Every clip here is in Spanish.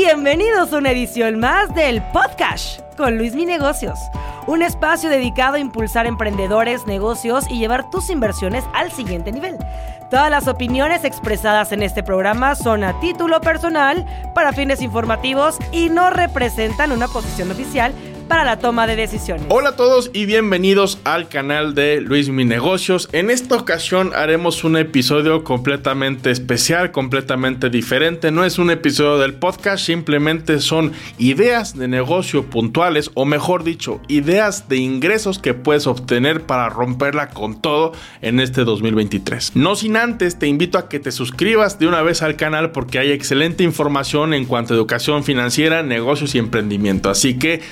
Bienvenidos a una edición más del Podcast con Luis Mi Negocios, un espacio dedicado a impulsar emprendedores, negocios y llevar tus inversiones al siguiente nivel. Todas las opiniones expresadas en este programa son a título personal, para fines informativos y no representan una posición oficial para la toma de decisiones. Hola a todos y bienvenidos al canal de Luis Mi Negocios. En esta ocasión haremos un episodio completamente especial, completamente diferente. No es un episodio del podcast, simplemente son ideas de negocio puntuales o mejor dicho, ideas de ingresos que puedes obtener para romperla con todo en este 2023. No sin antes, te invito a que te suscribas de una vez al canal porque hay excelente información en cuanto a educación financiera, negocios y emprendimiento. Así que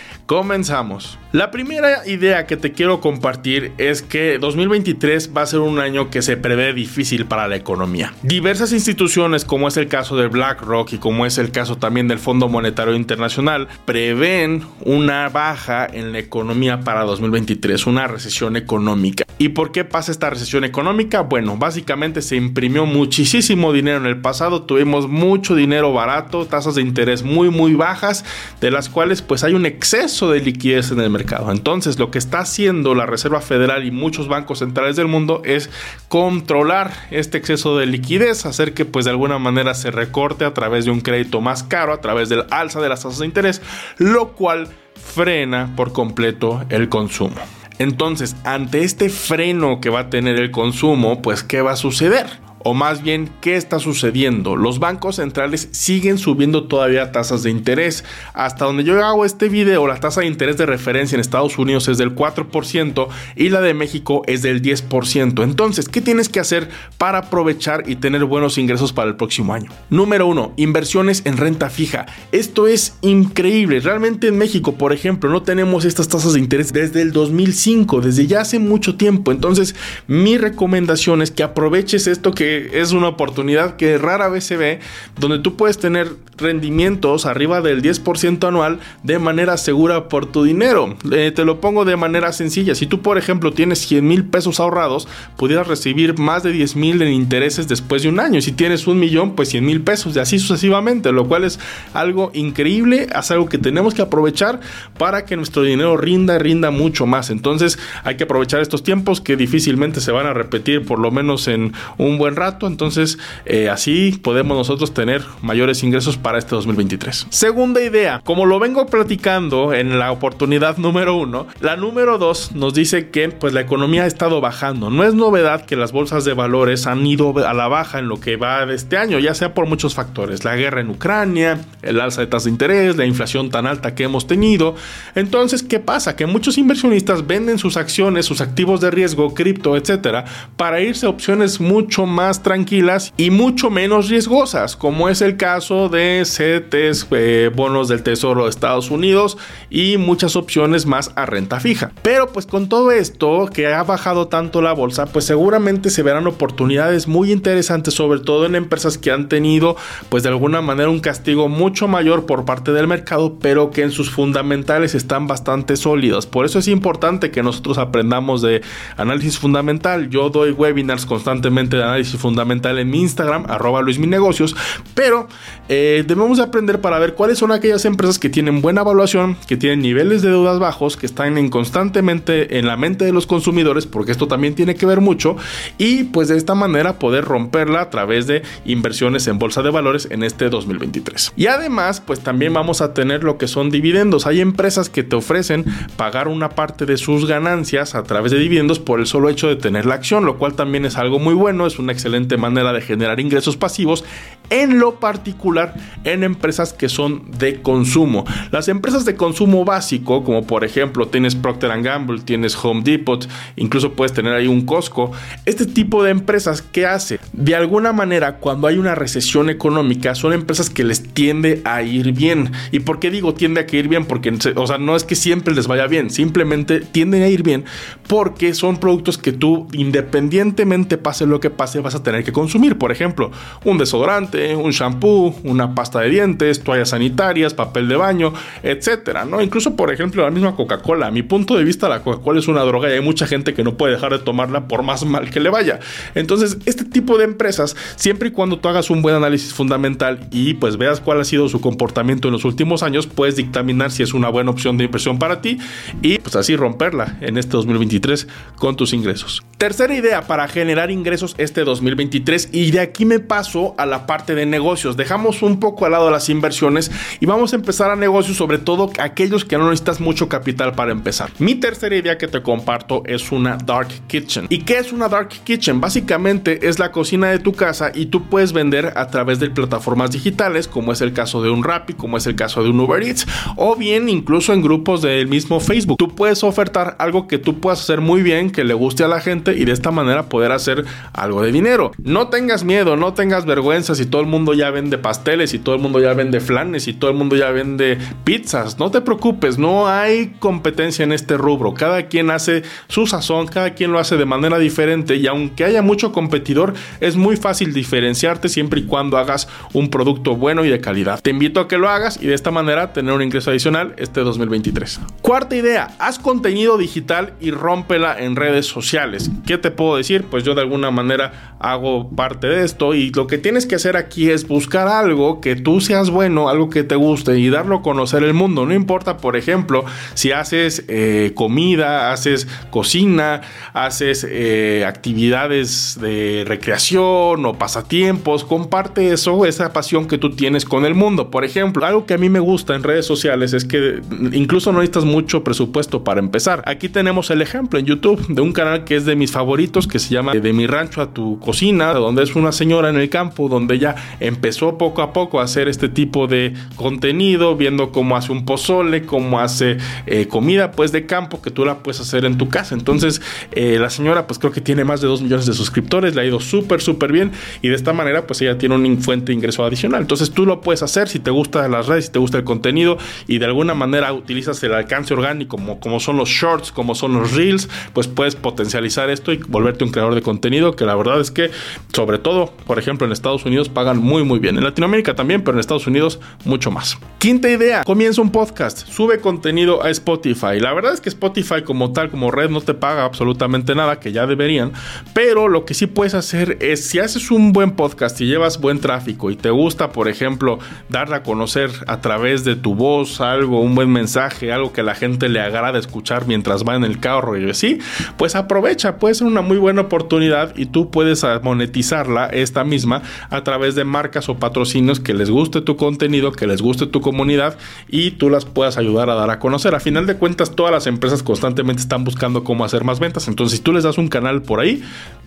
Comenzamos. La primera idea que te quiero compartir es que 2023 va a ser un año que se prevé difícil para la economía. Diversas instituciones, como es el caso de BlackRock y como es el caso también del Fondo Monetario Internacional, prevén una baja en la economía para 2023, una recesión económica. ¿Y por qué pasa esta recesión económica? Bueno, básicamente se imprimió muchísimo dinero en el pasado, tuvimos mucho dinero barato, tasas de interés muy muy bajas, de las cuales pues hay un exceso de liquidez en el mercado. Entonces, lo que está haciendo la Reserva Federal y muchos bancos centrales del mundo es controlar este exceso de liquidez, hacer que pues de alguna manera se recorte a través de un crédito más caro, a través del alza de las tasas de interés, lo cual frena por completo el consumo. Entonces, ante este freno que va a tener el consumo, pues ¿qué va a suceder? O más bien, ¿qué está sucediendo? Los bancos centrales siguen subiendo todavía tasas de interés. Hasta donde yo hago este video, la tasa de interés de referencia en Estados Unidos es del 4% y la de México es del 10%. Entonces, ¿qué tienes que hacer para aprovechar y tener buenos ingresos para el próximo año? Número uno, inversiones en renta fija. Esto es increíble. Realmente en México, por ejemplo, no tenemos estas tasas de interés desde el 2005, desde ya hace mucho tiempo. Entonces, mi recomendación es que aproveches esto que es una oportunidad que rara vez se ve, donde tú puedes tener rendimientos arriba del 10% anual de manera segura por tu dinero. Eh, te lo pongo de manera sencilla. Si tú, por ejemplo, tienes 100 mil pesos ahorrados, pudieras recibir más de 10 mil en intereses después de un año. Si tienes un millón, pues 100 mil pesos y así sucesivamente, lo cual es algo increíble, es algo que tenemos que aprovechar para que nuestro dinero rinda, rinda mucho más. Entonces hay que aprovechar estos tiempos que difícilmente se van a repetir por lo menos en un buen rato entonces eh, así podemos nosotros tener mayores ingresos para este 2023. Segunda idea, como lo vengo platicando en la oportunidad número uno, la número dos nos dice que pues la economía ha estado bajando. No es novedad que las bolsas de valores han ido a la baja en lo que va de este año, ya sea por muchos factores, la guerra en Ucrania, el alza de tasas de interés, la inflación tan alta que hemos tenido. Entonces, ¿qué pasa? Que muchos inversionistas venden sus acciones, sus activos de riesgo, cripto, etcétera, para irse a opciones mucho más tranquilas y mucho menos riesgosas, como es el caso de CETES, eh, bonos del Tesoro de Estados Unidos y muchas opciones más a renta fija. Pero pues con todo esto que ha bajado tanto la bolsa, pues seguramente se verán oportunidades muy interesantes, sobre todo en empresas que han tenido pues de alguna manera un castigo mucho mayor por parte del mercado, pero que en sus fundamentales están bastante sólidos. Por eso es importante que nosotros aprendamos de análisis fundamental. Yo doy webinars constantemente de análisis fundamental en mi Instagram, arroba Negocios, pero eh, debemos aprender para ver cuáles son aquellas empresas que tienen buena evaluación, que tienen niveles de deudas bajos, que están en constantemente en la mente de los consumidores, porque esto también tiene que ver mucho, y pues de esta manera poder romperla a través de inversiones en bolsa de valores en este 2023. Y además, pues también vamos a tener lo que son dividendos. Hay empresas que te ofrecen pagar una parte de sus ganancias a través de dividendos por el solo hecho de tener la acción, lo cual también es algo muy bueno, es una excelente manera de generar ingresos pasivos, en lo particular en empresas que son de consumo. Las empresas de consumo básico, como por ejemplo tienes Procter Gamble, tienes Home Depot, incluso puedes tener ahí un Costco, este tipo de empresas, ¿qué hace? De alguna manera, cuando hay una recesión económica, son empresas que les tiende a ir bien. ¿Y por qué digo tiende a ir bien? Porque, o sea, no es que siempre les vaya bien, simplemente tienden a ir bien porque son productos que tú, independientemente pase lo que pase, vas a tener que consumir. Por ejemplo, un desodorante, un shampoo, una pasta de dientes, toallas sanitarias, papel de baño, etcétera, ¿no? Incluso, por ejemplo, la misma Coca-Cola. A mi punto de vista, la Coca-Cola es una droga y hay mucha gente que no puede dejar de tomarla por más mal que le vaya. Entonces, este tipo de empresas, siempre y cuando tú hagas un buen análisis fundamental y pues veas cuál ha sido su comportamiento en los últimos años, puedes dictaminar si es una buena opción de inversión para ti y pues así romperla en este 2023 con tus ingresos. Tercera idea para generar ingresos este 2023 y de aquí me paso a la de negocios. Dejamos un poco al lado las inversiones y vamos a empezar a negocios, sobre todo aquellos que no necesitas mucho capital para empezar. Mi tercera idea que te comparto es una dark kitchen. ¿Y qué es una dark kitchen? Básicamente es la cocina de tu casa y tú puedes vender a través de plataformas digitales, como es el caso de un Rappi, como es el caso de un Uber Eats, o bien incluso en grupos del mismo Facebook. Tú puedes ofertar algo que tú puedas hacer muy bien, que le guste a la gente y de esta manera poder hacer algo de dinero. No tengas miedo, no tengas vergüenza si todo el mundo ya vende pasteles, y todo el mundo ya vende flanes, y todo el mundo ya vende pizzas. No te preocupes, no hay competencia en este rubro. Cada quien hace su sazón, cada quien lo hace de manera diferente y aunque haya mucho competidor, es muy fácil diferenciarte siempre y cuando hagas un producto bueno y de calidad. Te invito a que lo hagas y de esta manera tener un ingreso adicional este 2023. Cuarta idea, haz contenido digital y rómpela en redes sociales. ¿Qué te puedo decir? Pues yo de alguna manera hago parte de esto y lo que tienes que hacer aquí es buscar algo que tú seas bueno, algo que te guste y darlo a conocer el mundo. No importa, por ejemplo, si haces eh, comida, haces cocina, haces eh, actividades de recreación o pasatiempos, comparte eso, esa pasión que tú tienes con el mundo. Por ejemplo, algo que a mí me gusta en redes sociales es que incluso no necesitas mucho presupuesto para empezar. Aquí tenemos el ejemplo en YouTube de un canal que es de mis favoritos que se llama De mi rancho a tu cocina, donde es una señora en el campo donde ella empezó poco a poco a hacer este tipo de contenido, viendo cómo hace un pozole, cómo hace eh, comida pues de campo que tú la puedes hacer en tu casa. Entonces eh, la señora pues creo que tiene más de 2 millones de suscriptores, le ha ido súper súper bien y de esta manera pues ella tiene una fuente de ingreso adicional. Entonces tú lo puedes hacer si te gusta las redes, si te gusta el contenido y de alguna manera utilizas el alcance orgánico como, como son los shorts, como son los reels, pues puedes potencializar esto y volverte un creador de contenido que la verdad es que sobre todo, por ejemplo, en Estados Unidos muy muy bien. En Latinoamérica también, pero en Estados Unidos mucho más. Quinta idea, comienza un podcast, sube contenido a Spotify. La verdad es que Spotify como tal, como red, no te paga absolutamente nada, que ya deberían, pero lo que sí puedes hacer es, si haces un buen podcast y llevas buen tráfico y te gusta, por ejemplo, darle a conocer a través de tu voz algo, un buen mensaje, algo que la gente le agrada escuchar mientras va en el carro y así, pues aprovecha, puede ser una muy buena oportunidad y tú puedes monetizarla esta misma a través de marcas o patrocinios que les guste tu contenido, que les guste tu comunidad y tú las puedas ayudar a dar a conocer. A final de cuentas, todas las empresas constantemente están buscando cómo hacer más ventas. Entonces, si tú les das un canal por ahí,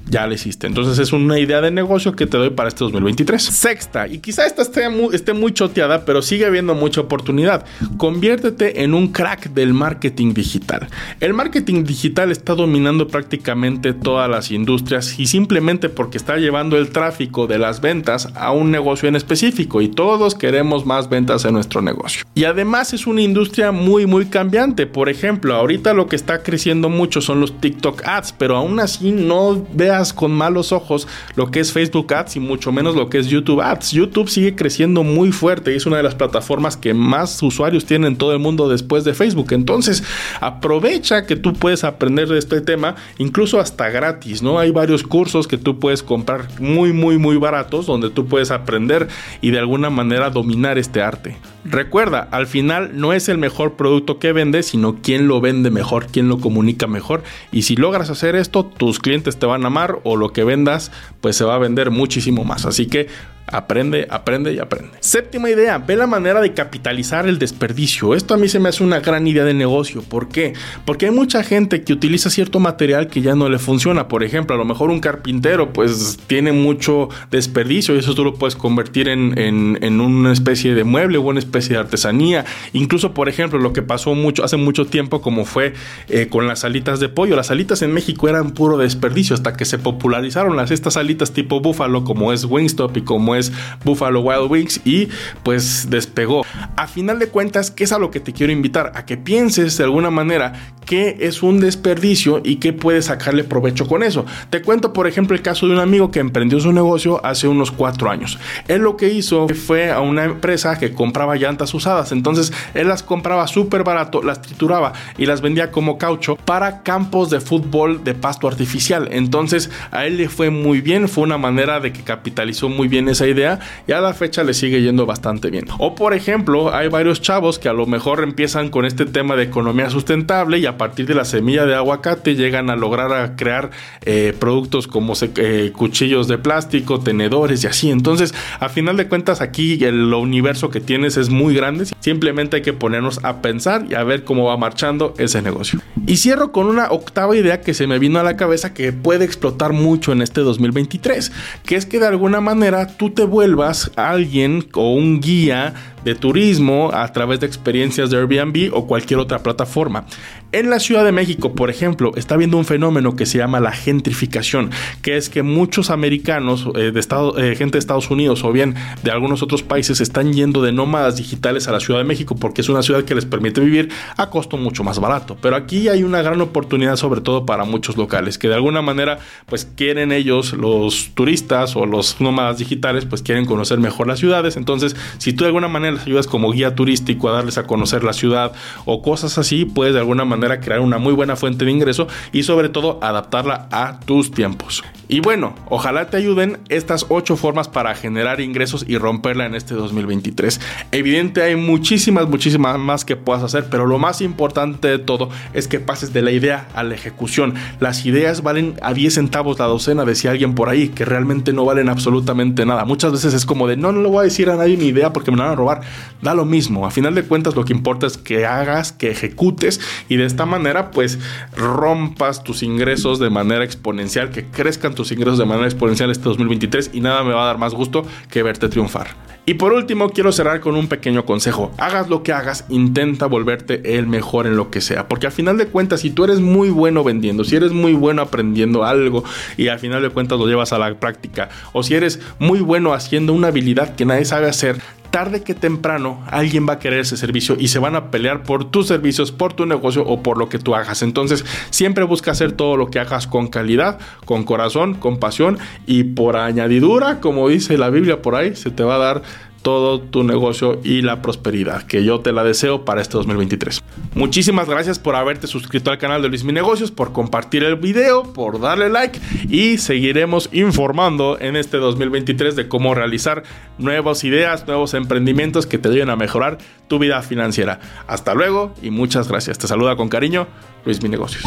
ya le hiciste. Entonces es una idea de negocio que te doy para este 2023. Sexta, y quizá esta esté muy, esté muy choteada, pero sigue habiendo mucha oportunidad. Conviértete en un crack del marketing digital. El marketing digital está dominando prácticamente todas las industrias y simplemente porque está llevando el tráfico de las ventas a un negocio en específico y todos queremos más ventas en nuestro negocio. Y además es una industria muy muy cambiante. Por ejemplo, ahorita lo que está creciendo mucho son los TikTok ads, pero aún así no veas con malos ojos lo que es Facebook Ads y mucho menos lo que es YouTube Ads. YouTube sigue creciendo muy fuerte y es una de las plataformas que más usuarios tienen en todo el mundo después de Facebook. Entonces, aprovecha que tú puedes aprender de este tema, incluso hasta gratis, ¿no? Hay varios cursos que tú puedes comprar muy, muy, muy baratos donde tú puedes aprender y de alguna manera dominar este arte. Recuerda, al final no es el mejor producto que vende, sino quién lo vende mejor, quién lo comunica mejor. Y si logras hacer esto, tus clientes te van a amar o lo que vendas, pues se va a vender muchísimo más. Así que Aprende, aprende y aprende. Séptima idea, ve la manera de capitalizar el desperdicio. Esto a mí se me hace una gran idea de negocio. ¿Por qué? Porque hay mucha gente que utiliza cierto material que ya no le funciona. Por ejemplo, a lo mejor un carpintero pues tiene mucho desperdicio y eso tú lo puedes convertir en, en, una especie de mueble o una especie de artesanía. Incluso, por ejemplo, lo que pasó mucho, hace mucho tiempo como fue eh, con las alitas de pollo. Las alitas en México eran puro desperdicio hasta que se popularizaron las estas alitas tipo búfalo como es Wingstop y como es Buffalo Wild Wings y pues despegó. A final de cuentas, ¿qué es a lo que te quiero invitar? A que pienses de alguna manera qué es un desperdicio y qué puedes sacarle provecho con eso. Te cuento, por ejemplo, el caso de un amigo que emprendió su negocio hace unos cuatro años. Él lo que hizo fue a una empresa que compraba llantas usadas. Entonces, él las compraba súper barato, las trituraba y las vendía como caucho para campos de fútbol de pasto artificial. Entonces, a él le fue muy bien. Fue una manera de que capitalizó muy bien esa idea y a la fecha le sigue yendo bastante bien. O, por ejemplo, hay varios chavos que a lo mejor empiezan con este tema de economía sustentable y a partir de la semilla de aguacate llegan a lograr a crear eh, productos como eh, cuchillos de plástico, tenedores y así. Entonces, a final de cuentas, aquí el universo que tienes es muy grande. Simplemente hay que ponernos a pensar y a ver cómo va marchando ese negocio. Y cierro con una octava idea que se me vino a la cabeza que puede explotar mucho en este 2023, que es que de alguna manera tú te vuelvas alguien o un guía de turismo a través de experiencias de Airbnb o cualquier otra plataforma. En la Ciudad de México, por ejemplo, está habiendo un fenómeno que se llama la gentrificación, que es que muchos americanos, eh, de eh, gente de Estados Unidos o bien de algunos otros países, están yendo de nómadas digitales a la Ciudad de México porque es una ciudad que les permite vivir a costo mucho más barato. Pero aquí hay una gran oportunidad, sobre todo para muchos locales, que de alguna manera, pues quieren ellos, los turistas o los nómadas digitales, pues quieren conocer mejor las ciudades. Entonces, si tú de alguna manera les ayudas como guía turístico a darles a conocer la ciudad o cosas así, puedes de alguna manera crear una muy buena fuente de ingreso y sobre todo adaptarla a tus tiempos. Y bueno, ojalá te ayuden estas ocho formas para generar ingresos y romperla en este 2023. Evidente hay muchísimas, muchísimas más que puedas hacer, pero lo más importante de todo es que pases de la idea a la ejecución. Las ideas valen a 10 centavos la docena, decía alguien por ahí, que realmente no valen absolutamente nada. Muchas veces es como de, no, no le voy a decir a nadie mi idea porque me la van a robar. Da lo mismo. A final de cuentas lo que importa es que hagas, que ejecutes y de esta manera pues rompas tus ingresos de manera exponencial, que crezcan tus ingresos de manera exponencial este 2023 y nada me va a dar más gusto que verte triunfar. Y por último, quiero cerrar con un pequeño consejo. Hagas lo que hagas, intenta volverte el mejor en lo que sea. Porque al final de cuentas, si tú eres muy bueno vendiendo, si eres muy bueno aprendiendo algo y al final de cuentas lo llevas a la práctica, o si eres muy bueno haciendo una habilidad que nadie sabe hacer, tarde que temprano alguien va a querer ese servicio y se van a pelear por tus servicios, por tu negocio o por lo que tú hagas. Entonces, siempre busca hacer todo lo que hagas con calidad, con corazón, con pasión y por añadidura, como dice la Biblia por ahí, se te va a dar todo tu negocio y la prosperidad que yo te la deseo para este 2023. Muchísimas gracias por haberte suscrito al canal de Luis Mi Negocios, por compartir el video, por darle like y seguiremos informando en este 2023 de cómo realizar nuevas ideas, nuevos emprendimientos que te ayuden a mejorar tu vida financiera. Hasta luego y muchas gracias. Te saluda con cariño Luis Mi Negocios.